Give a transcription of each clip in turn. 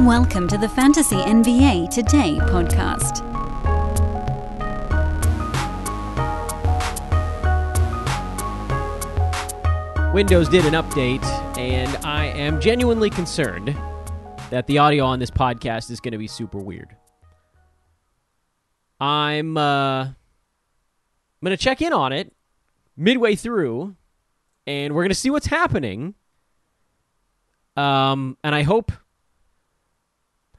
Welcome to the Fantasy NBA Today podcast. Windows did an update, and I am genuinely concerned that the audio on this podcast is going to be super weird. I'm uh, I'm going to check in on it midway through, and we're going to see what's happening. Um, and I hope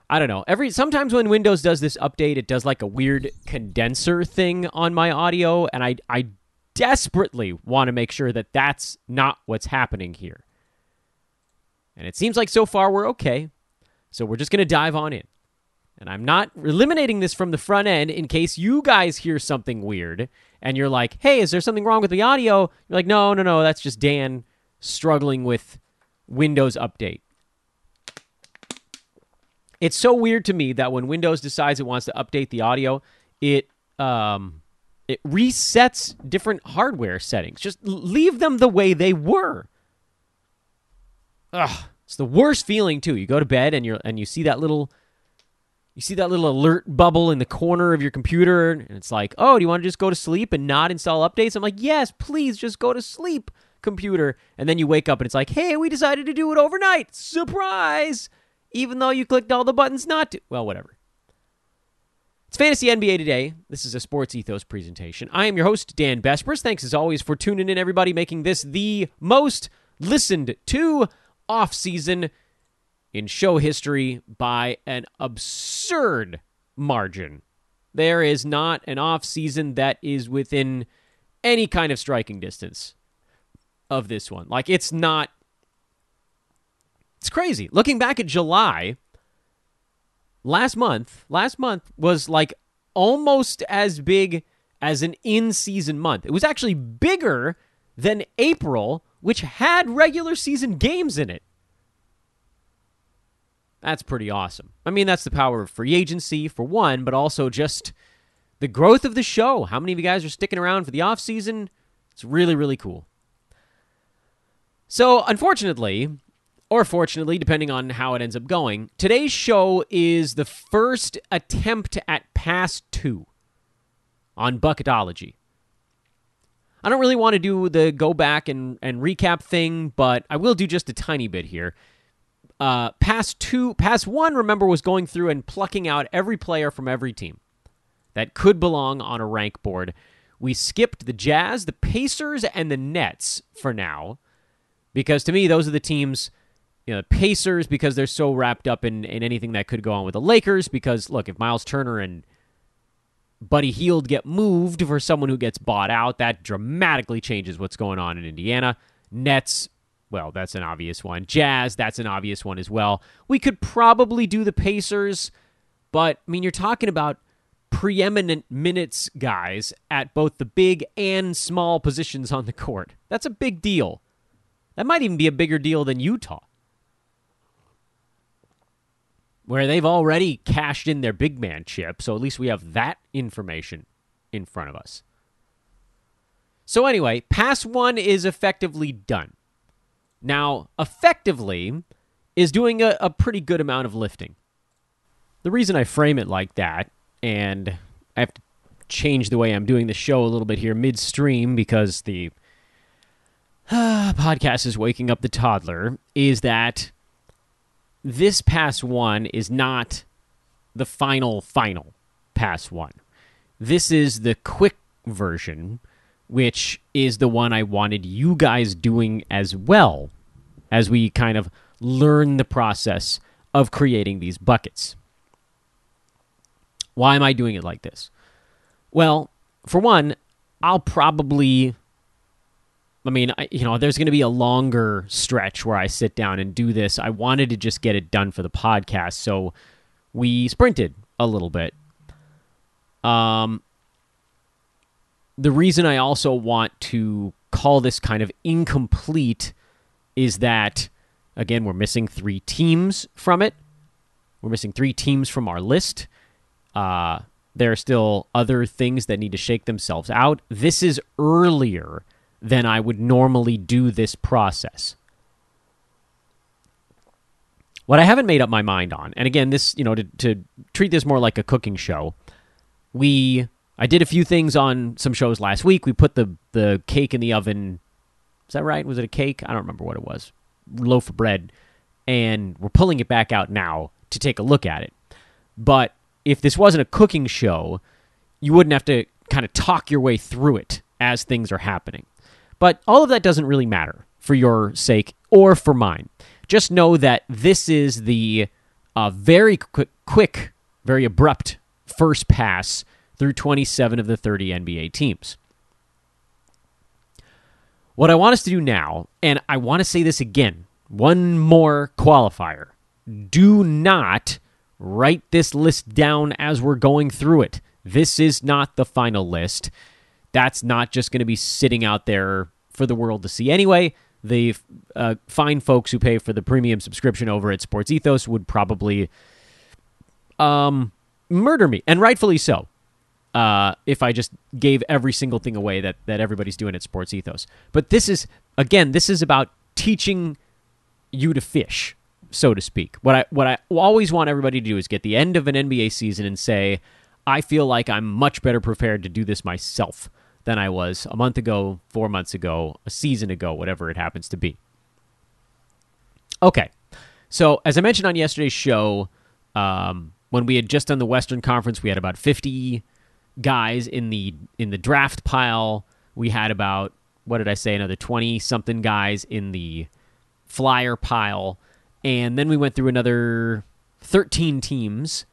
I don't know. Every sometimes when Windows does this update, it does like a weird condenser thing on my audio, and I I desperately want to make sure that that's not what's happening here. And it seems like so far we're okay. So we're just to dive on in. And I'm not eliminating this from the front end in case you guys hear something weird and you're like, hey, is there something wrong with the audio? You're like, no, no, no, that's just Dan struggling with Windows Update. It's so weird to me that when Windows decides it wants to update the audio, it um, it resets different hardware settings. Just leave them the way they were. Ugh, it's the worst feeling too. You go to bed and you and you see that little you see that little alert bubble in the corner of your computer and it's like, "Oh, do you want to just go to sleep and not install updates?" I'm like, "Yes, please just go to sleep." computer and then you wake up and it's like hey we decided to do it overnight surprise even though you clicked all the buttons not to. Well whatever. It's fantasy nba today. This is a sports ethos presentation. I am your host dan besbris thanks as always for tuning in everybody making this the most listened to off season in show history by an absurd margin. There is not an off season that is within any kind of striking distance of this one. Like it's not it's crazy. Looking back at July last month, last month was like almost as big as an in-season month. It was actually bigger than April, which had regular season games in it. That's pretty awesome. I mean, that's the power of free agency for one, but also just the growth of the show. How many of you guys are sticking around for the off season? It's really, really cool. So, unfortunately, or fortunately, depending on how it ends up going, today's show is the first attempt at Pass 2 on Bucketology. I don't really want to do the go back and, and recap thing, but I will do just a tiny bit here. Uh, pass two, pass one, remember, was going through and plucking out every player from every team that could belong on a rank board. We skipped the Jazz, the Pacers, and the Nets for now because to me those are the teams you know, Pacers because they're so wrapped up in, in anything that could go on with the Lakers. Because look, if Miles Turner and Buddy Hield get moved for someone who gets bought out, that dramatically changes what's going on in Indiana. Nets, well, that's an obvious one. Jazz, that's an obvious one as well. We could probably do the Pacers, but I mean, you're talking about preeminent minutes guys at both the big and small positions on the court. That's a big deal. That might even be a bigger deal than Utah, where they've already cashed in their big man chip. So at least we have that information in front of us. So, anyway, pass one is effectively done. Now, effectively is doing a, a pretty good amount of lifting. The reason I frame it like that, and I have to change the way I'm doing the show a little bit here midstream because the podcast is waking up the toddler is that this pass one is not the final final pass one. This is the quick version, which is the one I wanted you guys doing as well as we kind of learn the process of creating these buckets. Why am I doing it like this? Well, for one, I'll probably I mean, I, you know, there's going to be a longer stretch where I sit down and do this. I wanted to just get it done for the podcast, so we sprinted a little bit. Um, the reason I also want to call this kind of incomplete is that, again, we're missing three teams from it. We're missing three teams from our list. Uh, there are still other things that need to shake themselves out. This is earlier than I would normally do this process. What I haven't made up my mind on, and again, this, you know, to, to treat this more like a cooking show, we, I did a few things on some shows last week. We put the, the cake in the oven. Is that right? Was it a cake? I don't remember what it was. Loaf of bread. And we're pulling it back out now to take a look at it. But if this wasn't a cooking show, you wouldn't have to kind of talk your way through it as things are happening. But all of that doesn't really matter for your sake or for mine. Just know that this is the uh, very quick, quick, very abrupt first pass through 27 of the 30 NBA teams. What I want us to do now, and I want to say this again, one more qualifier. Do not write this list down as we're going through it. This is not the final list. That's not just going to be sitting out there for the world to see anyway. The uh, fine folks who pay for the premium subscription over at Sports Ethos would probably um, murder me, and rightfully so. Uh, if I just gave every single thing away that that everybody's doing at Sports Ethos, but this is again, this is about teaching you to fish, so to speak. What I what I always want everybody to do is get the end of an NBA season and say, I feel like I'm much better prepared to do this myself than I was a month ago, four months ago, a season ago, whatever it happens to be. Okay, so as I mentioned on yesterday's show, um, when we had just done the Western Conference, we had about 50 guys in the in the draft pile. We had about what did I say? Another 20 something guys in the flyer pile, and then we went through another 13 teams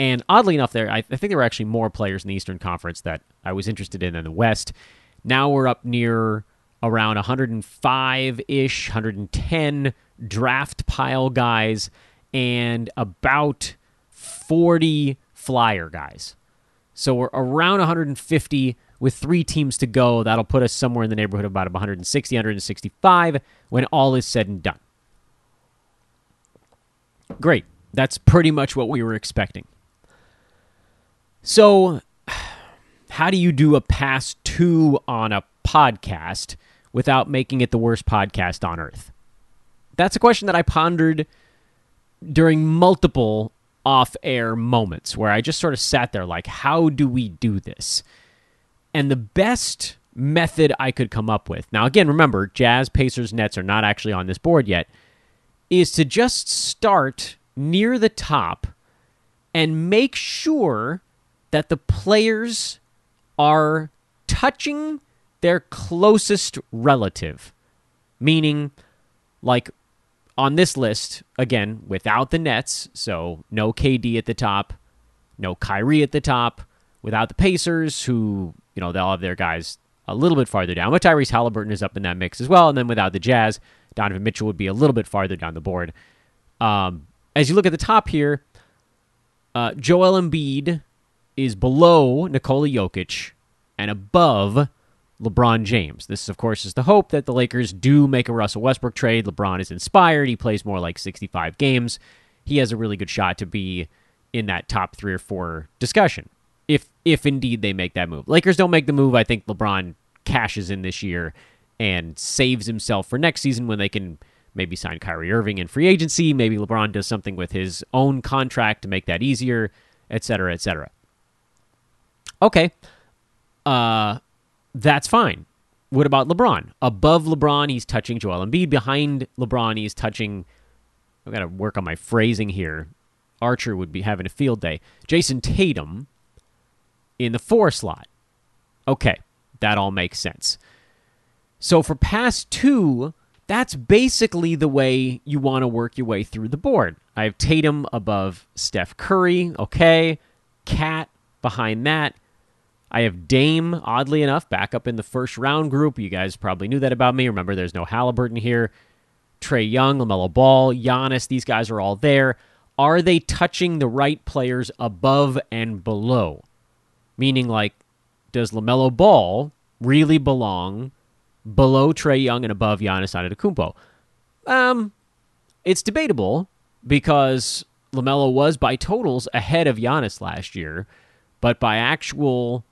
and oddly enough, there I, I think there were actually more players in the Eastern Conference that I was interested in than the West. Now we're up near around 105 ish, 110 draft pile guys, and about 40 flyer guys. So we're around 150 with three teams to go. That'll put us somewhere in the neighborhood of about 160, 165 when all is said and done. Great. That's pretty much what we were expecting. So, how do you do a pass two on a podcast without making it the worst podcast on earth? That's a question that I pondered during multiple off air moments where I just sort of sat there like, how do we do this? And the best method I could come up with, now again, remember, Jazz, Pacers, Nets are not actually on this board yet, is to just start near the top and make sure that the players are touching their closest relative. Meaning, like on this list, again, without the Nets, so no KD at the top, no Kyrie at the top, without the Pacers, who, you know, they'll have their guys a little bit farther down. But Tyrese Halliburton is up in that mix as well. And then without the Jazz, Donovan Mitchell would be a little bit farther down the board. Um, as you look at the top here, uh, Joel Embiid is below Nikola Jokic and above LeBron James. This, of course, is the hope that the Lakers do make a Russell Westbrook trade. LeBron is inspired. He plays more like 65 games. He has a really good shot to be in that top three or four discussion. If if indeed they make that move. Lakers don't make the move, I think LeBron cashes in this year and saves himself for next season when they can maybe sign Kyrie Irving in free agency. Maybe LeBron does something with his own contract to make that easier, et cetera, et cetera. Okay. Uh, that's fine. What about LeBron? Above LeBron, he's touching Joel Embiid. Behind LeBron, he's touching. I've got to work on my phrasing here. Archer would be having a field day. Jayson Tatum in the four slot. Okay, that all makes sense. So for pass two, that's basically the way you want to work your way through the board. I have Tatum above Steph Curry. Okay. Cat behind that. I have Dame, oddly enough, back up in the first round group. You guys probably knew that about me. Remember, there's no Halliburton here. Trae Young, LaMelo Ball, Giannis, these guys are all there. Are they touching the right players above and below? Meaning, like, does LaMelo Ball really belong below Trae Young and above Giannis Antetokounmpo? Um, it's debatable because LaMelo was by totals ahead of Giannis last year, but by actual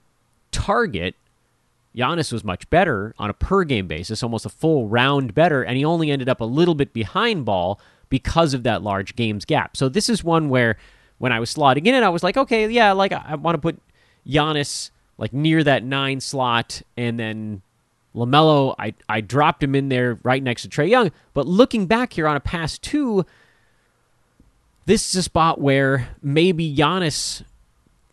target, Giannis was much better on a per game basis, almost a full round better, and he only ended up a little bit behind ball, because of that large games gap. So this is one where when I was slotting in I was like, okay, yeah, like I, I want to put Giannis like near that nine slot, and then LaMelo, I I dropped him in there right next to Trae Young. But looking back here on a pass two, this is a spot where maybe Giannis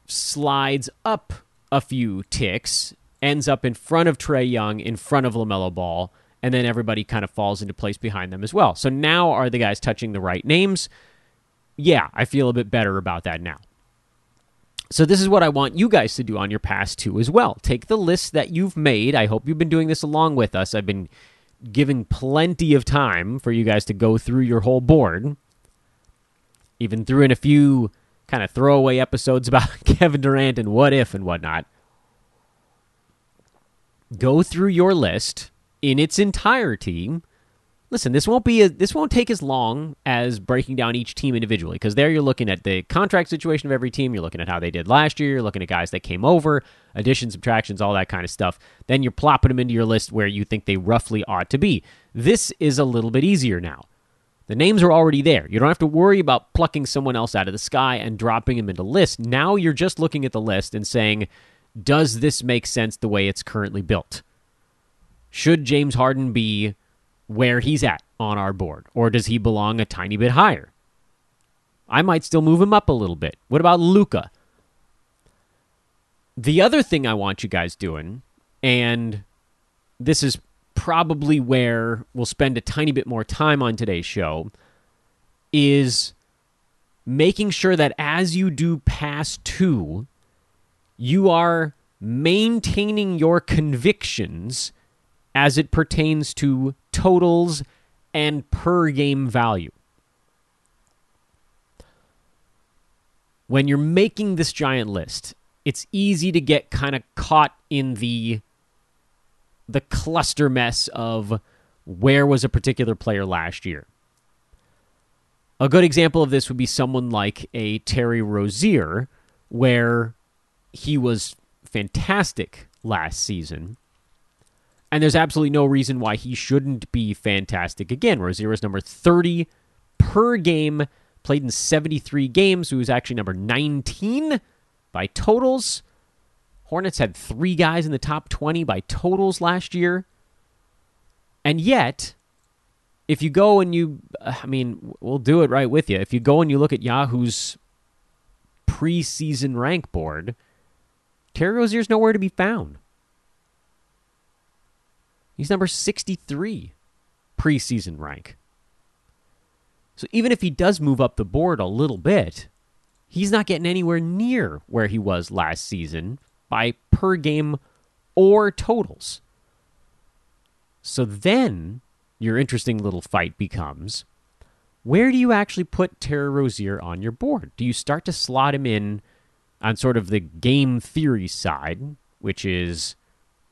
slides up a few ticks, ends up in front of Trae Young, in front of LaMelo Ball, and then everybody kind of falls into place behind them as well. So now are the guys touching the right names? Yeah, I feel a bit better about that now. So this is what I want you guys to do on your pass two as well. Take the list that you've made. I hope you've been doing this along with us. I've been giving plenty of time for you guys to go through your whole board. Even threw in a few kind of throwaway episodes about Kevin Durant and what if and whatnot. Go through your list in its entirety listen, this won't be a, this won't take as long as breaking down each team individually because there you're looking at the contract situation of every team. You're looking at how they did last year. You're looking at guys that came over, additions, subtractions, all that kind of stuff. Then you're plopping them into your list where you think they roughly ought to be. This is a little bit easier now. The names are already there. You don't have to worry about plucking someone else out of the sky and dropping them into list. Now you're just looking at the list and saying, does this make sense the way it's currently built? Should James Harden be where he's at on our board? Or does he belong a tiny bit higher? I might still move him up a little bit. What about Luka? The other thing I want you guys doing, and this is probably where we'll spend a tiny bit more time on today's show, is making sure that as you do pass two, you are maintaining your convictions as it pertains to totals and per game value. When you're making this giant list, it's easy to get kind of caught in the the cluster mess of where was a particular player last year. A good example of this would be someone like a Terry Rozier, where he was fantastic last season, and there's absolutely no reason why he shouldn't be fantastic again. Rozier is number 30 per game, played in 73 games, who was actually number 19 by totals. Hornets had three guys in the top 20 by totals last year. And yet, if you go and you, uh, I mean, we'll do it right with you. If you go and you look at Yahoo's preseason rank board, Terry Rozier's nowhere to be found. He's number 63 preseason rank. So even if he does move up the board a little bit, he's not getting anywhere near where he was last season by per game or totals. So then your interesting little fight becomes where do you actually put Terry Rozier on your board? Do you start to slot him in on sort of the game theory side, which is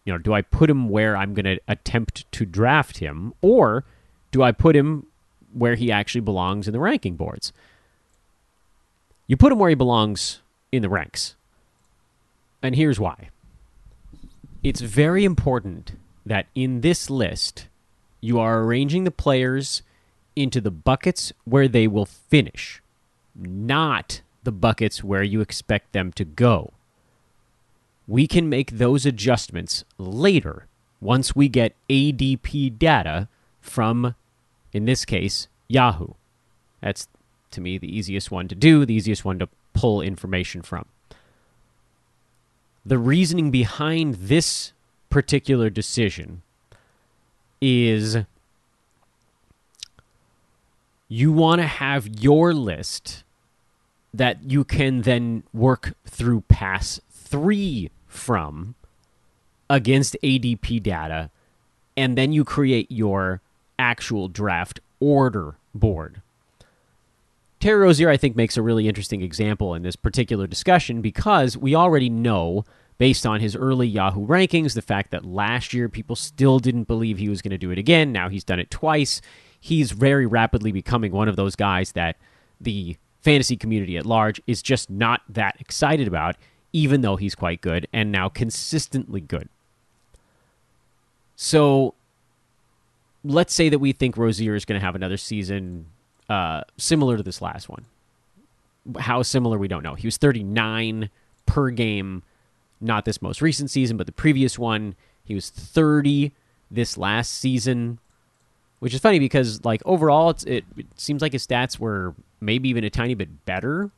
you know, do I put him where I'm going to attempt to draft him, or do I put him where he actually belongs in the ranking boards? You put him where he belongs in the ranks. And here's why it's very important that in this list, you are arranging the players into the buckets where they will finish, not the buckets where you expect them to go we can make those adjustments later once we get ADP data from, in this case, Yahoo. That's, to me, the easiest one to do, the easiest one to pull information from. The reasoning behind this particular decision is you want to have your list that you can then work through pass three from against ADP data, and then you create your actual draft order board. Terry Rozier, I think, makes a really interesting example in this particular discussion because we already know, based on his early Yahoo rankings, the fact that last year people still didn't believe he was going to do it again. Now he's done it twice. He's very rapidly becoming one of those guys that the fantasy community at large is just not that excited about even though he's quite good and now consistently good. So let's say that we think Rozier is going to have another season uh, similar to this last one. How similar, we don't know. He was 39 per game, not this most recent season, but the previous one. He was 30 this last season, which is funny because, like, overall, it, it seems like his stats were maybe even a tiny bit better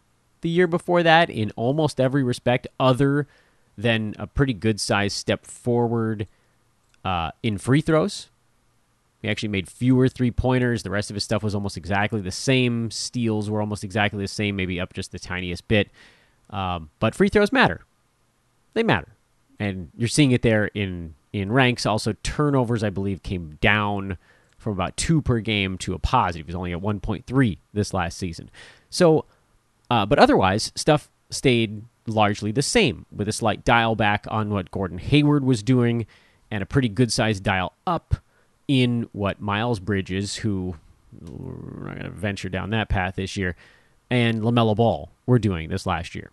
the year before that in almost every respect, other than a pretty good size step forward uh, in free throws. He actually made fewer three pointers. The rest of his stuff was almost exactly the same. Steals were almost exactly the same, maybe up just the tiniest bit. Um, but free throws matter. They matter. And you're seeing it there in, in ranks. Also, turnovers, I believe, came down from about two per game to a positive. He was only at 1.3 this last season. So, uh, but otherwise, stuff stayed largely the same with a slight dial back on what Gordon Hayward was doing and a pretty good sized dial up in what Miles Bridges, who we're not going to venture down that path this year, and LaMelo Ball were doing this last year.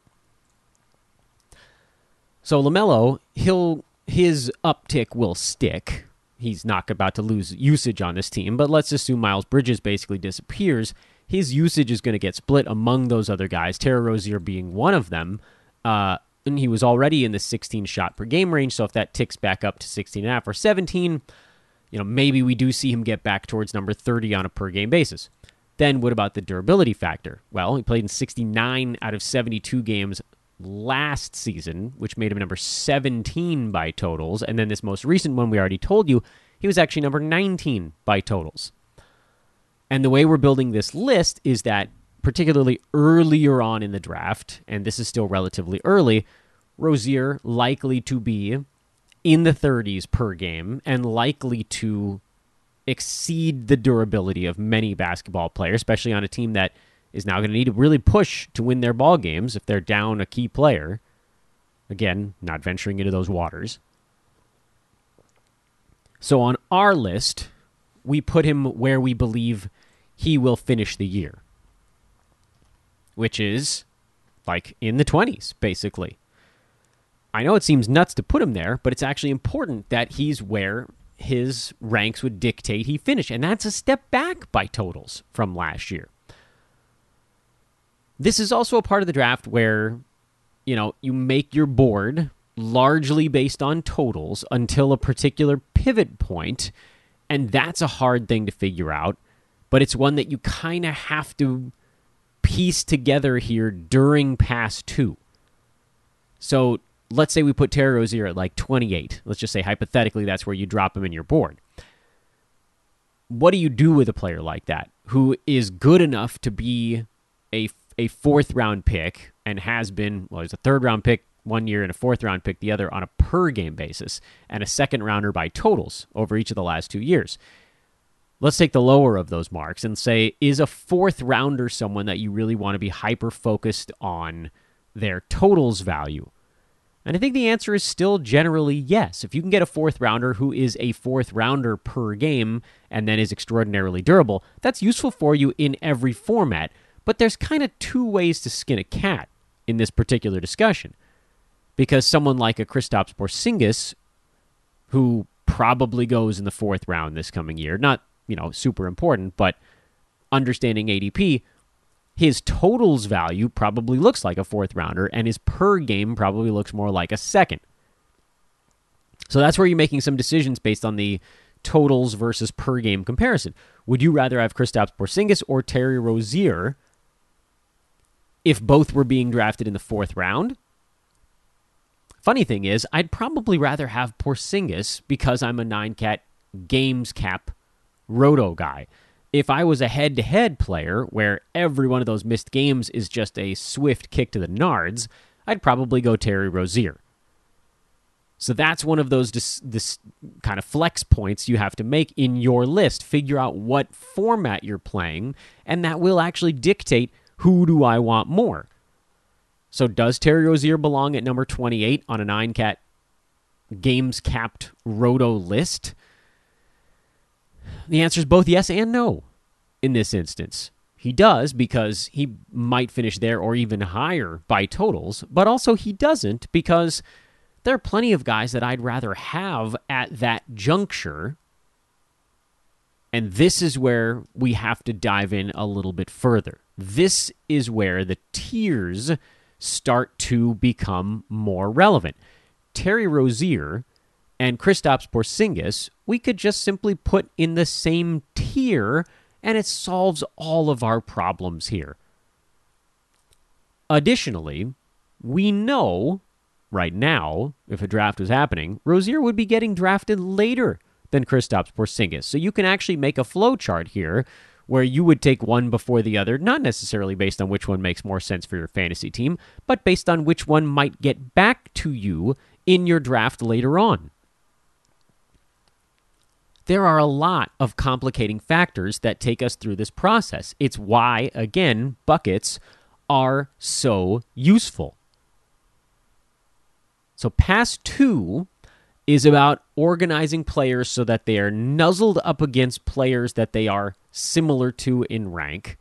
So LaMelo, he'll his uptick will stick. He's not about to lose usage on this team, but let's assume Miles Bridges basically disappears. His usage is going to get split among those other guys, Terry Rozier being one of them. Uh, and he was already in the 16 shot per game range, so if that ticks back up to 16 and a half or 17, you know, maybe we do see him get back towards number 30 on a per game basis. Then what about the durability factor? Well, he played in 69 out of 72 games last season, which made him number 17 by totals. And then this most recent one, we already told you, he was actually number 19 by totals. And the way we're building this list is that, particularly earlier on in the draft, and this is still relatively early, Rozier likely to be in the 30s per game and likely to exceed the durability of many basketball players, especially on a team that is now going to need to really push to win their ball games if they're down a key player. Again, not venturing into those waters. So on our list, we put him where we believe he will finish the year, which is like in the 20s, basically. I know it seems nuts to put him there, but it's actually important that he's where his ranks would dictate he finish. And that's a step back by totals from last year. This is also a part of the draft where, you know, you make your board largely based on totals until a particular pivot point, and that's a hard thing to figure out, but it's one that you kind of have to piece together here during pass two. So let's say we put Terry Rozier at like 28. Let's just say hypothetically that's where you drop him in your board. What do you do with a player like that who is good enough to be a, a fourth round pick and has been, well, he's a third round pick one year and a fourth round pick the other on a per game basis and a second rounder by totals over each of the last two years? Let's take the lower of those marks and say, is a fourth rounder someone that you really want to be hyper focused on their totals value? And I think the answer is still generally yes. If you can get a fourth rounder who is a fourth rounder per game and then is extraordinarily durable, that's useful for you in every format. But there's kind of two ways to skin a cat in this particular discussion. Because someone like a Kristaps Porzingis, who probably goes in the fourth round this coming year, not, you know, super important, but understanding ADP, his totals value probably looks like a fourth rounder, and his per game probably looks more like a second. So that's where you're making some decisions based on the totals versus per game comparison. Would you rather have Kristaps Porzingis or Terry Rozier if both were being drafted in the fourth round? Funny thing is, I'd probably rather have Porzingis because I'm a nine cat games cap roto guy if I was a head to head player where every one of those missed games is just a swift kick to the nards, I'd probably go Terry Rozier. So that's one of those dis- this kind of flex points you have to make in your list. Figure out what format you're playing, and that will actually dictate who do I want more. So does Terry Rozier belong at number 28 on a 9 cat games capped roto list? The answer is both yes and no in this instance. He does because he might finish there or even higher by totals, but also he doesn't because there are plenty of guys that I'd rather have at that juncture And this is where we have to dive in a little bit further. This is where the tiers start to become more relevant. Terry Rozier and Kristaps Porzingis, we could just simply put in the same tier and it solves all of our problems here. Additionally, we know right now, if a draft was happening, Rozier would be getting drafted later than Kristaps Porzingis. So you can actually make a flow chart here where you would take one before the other, not necessarily based on which one makes more sense for your fantasy team, but based on which one might get back to you in your draft later on. There are a lot of complicating factors that take us through this process. It's why, again, buckets are so useful. So, pass two is about organizing players so that they are nuzzled up against players that they are similar to in rank.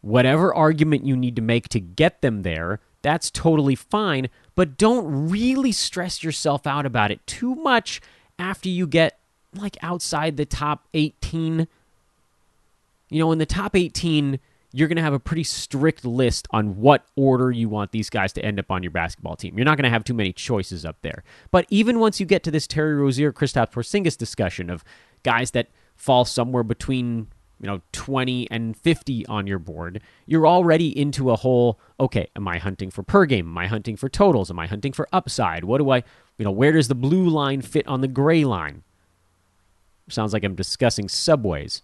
Whatever argument you need to make to get them there, that's totally fine, but don't really stress yourself out about it too much after you get like outside the top 18. You know, in the top 18, you're going to have a pretty strict list on what order you want these guys to end up on your basketball team. You're not going to have too many choices up there. But even once you get to this Terry Rozier, Kristaps Porzingis discussion of guys that fall somewhere between you know 20 and 50 on your board you're already into a whole okay am i hunting for per game am i hunting for totals am i hunting for upside what do i you know where does the blue line fit on the gray line sounds like i'm discussing subways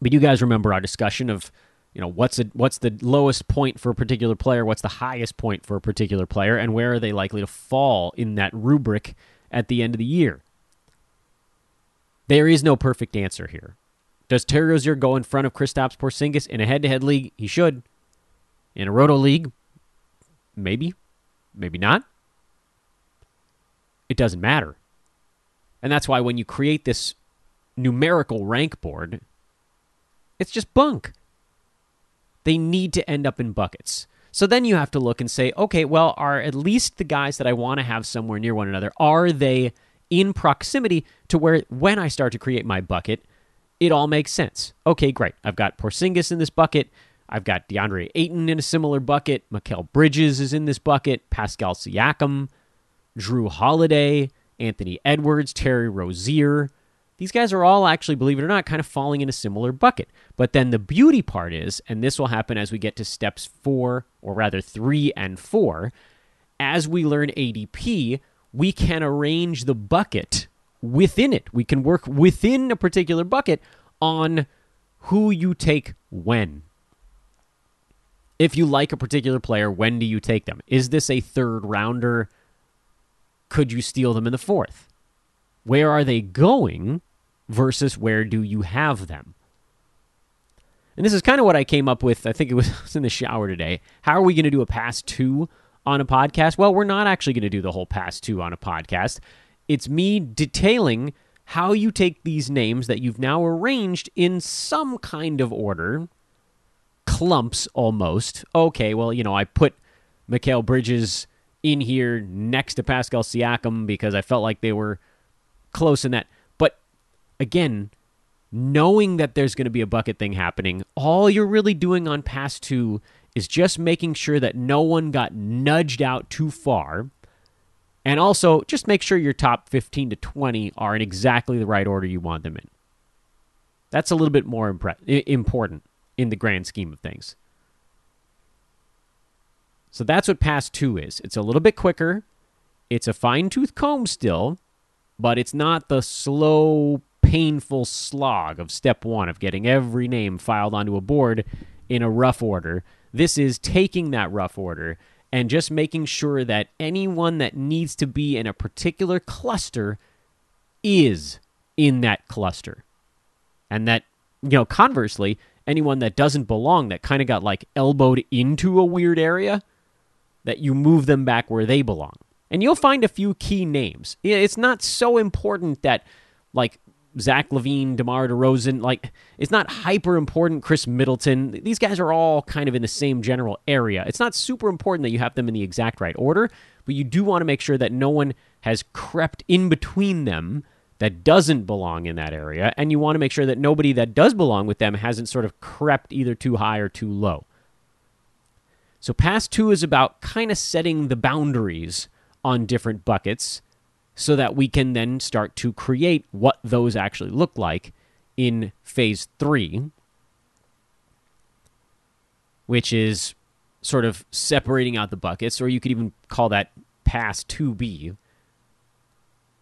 but you guys remember our discussion of you know what's a, what's the lowest point for a particular player what's the highest point for a particular player and where are they likely to fall in that rubric at the end of the year there is no perfect answer here. Does Terry Rozier go in front of Kristaps Porzingis in a head-to-head league? He should. In a roto league, maybe, maybe not. It doesn't matter. And that's why when you create this numerical rank board, it's just bunk. They need to end up in buckets. So then you have to look and say, okay, well, are at least the guys that I want to have somewhere near one another, are they in proximity to where when I start to create my bucket, it all makes sense. Okay, great. I've got Porzingis in this bucket. I've got DeAndre Ayton in a similar bucket. Mikal Bridges is in this bucket. Pascal Siakam, Jrue Holiday, Anthony Edwards, Terry Rozier. These guys are all actually, believe it or not, kind of falling in a similar bucket. But then the beauty part is, and this will happen as we get to steps four, or rather three and four, as we learn ADP, we can arrange the bucket within it. We can work within a particular bucket on who you take when. If you like a particular player, when do you take them? Is this a third rounder? Could you steal them in the fourth? Where are they going versus where do you have them? And this is kind of what I came up with. I think it was in the shower today. How are we going to do a pass two on a podcast? Well, we're not actually going to do the whole pass two on a podcast. It's me detailing how you take these names that you've now arranged in some kind of order, clumps almost. Okay, well, you know, I put Mikal Bridges in here next to Pascal Siakam because I felt like they were close in that. But again, knowing that there's going to be a bucket thing happening, all you're really doing on pass two is just making sure that no one got nudged out too far. And also, just make sure your top 15 to 20 are in exactly the right order you want them in. That's a little bit more impre- important in the grand scheme of things. So that's what Pass 2 is. It's a little bit quicker. It's a fine tooth comb still, but it's not the slow, painful slog of step one of getting every name filed onto a board in a rough order this is taking that rough order and just making sure that anyone that needs to be in a particular cluster is in that cluster. And that, you know, conversely, anyone that doesn't belong, that kind of got like elbowed into a weird area, that you move them back where they belong. And you'll find a few key names. It's not so important that, like, Zach LaVine, DeMar DeRozan. Like, it's not hyper important. Khris Middleton. These guys are all kind of in the same general area. It's not super important that you have them in the exact right order, but you do want to make sure that no one has crept in between them that doesn't belong in that area, and you want to make sure that nobody that does belong with them hasn't sort of crept either too high or too low. So, pass two is about kind of setting the boundaries on different buckets so that we can then start to create what those actually look like in phase three, which is sort of separating out the buckets, or you could even call that pass 2B.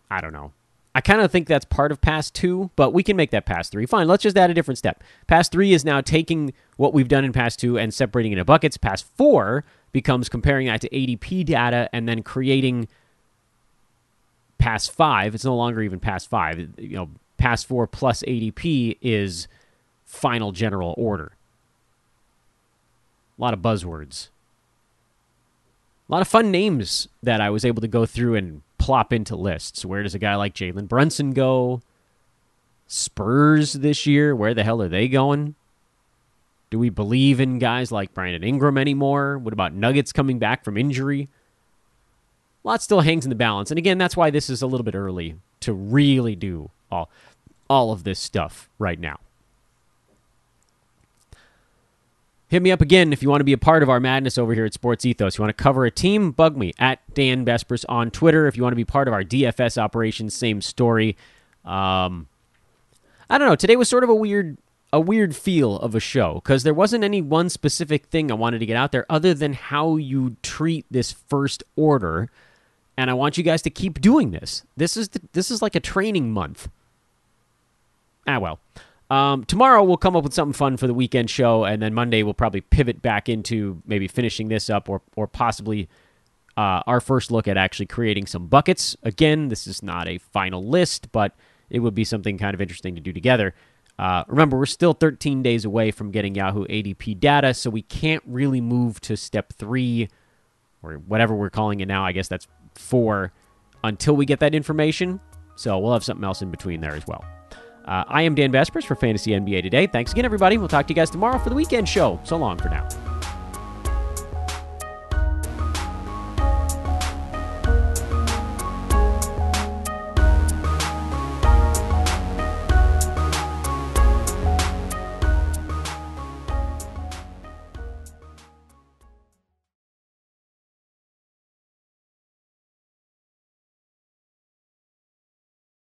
I don't know. I kind of think that's part of pass two, but we can make that pass three. Fine, let's just add a different step. Pass three is now taking what we've done in pass two and separating into buckets. Pass four becomes comparing that to ADP data and then creating pass five. It's no longer even pass five. You know, pass four plus ADP is final general order. A lot of buzzwords. A lot of fun names that I was able to go through and plop into lists. Where does a guy like Jalen Brunson go? Spurs this year, where the hell are they going? Do we believe in guys like Brandon Ingram anymore? What about Nuggets coming back from injury? A lot still hangs in the balance. And again, that's why this is a little bit early to really do all, all of this stuff right now. Hit me up again if you want to be a part of our madness over here at Sports Ethos. You want to cover a team? Bug me at Dan Besbris on Twitter. If you want to be part of our DFS operations, same story. Um, I don't know. Today was sort of a weird, a weird feel of a show because there wasn't any one specific thing I wanted to get out there other than how you treat this first order. And I want you guys to keep doing this. This is the, this is like a training month. Ah well. Um, tomorrow we'll come up with something fun for the weekend show, and then Monday we'll probably pivot back into maybe finishing this up, or or possibly uh, our first look at actually creating some buckets. Again, this is not a final list, but it would be something kind of interesting to do together. Uh, remember, we're still 13 days away from getting Yahoo ADP data, so we can't really move to step three or whatever we're calling it now. I guess that's four until we get that information. So we'll have something else in between there as well. Uh, I am Dan Besbris for Fantasy NBA Today. Thanks again, everybody. We'll talk to you guys tomorrow for the weekend show. So long for now.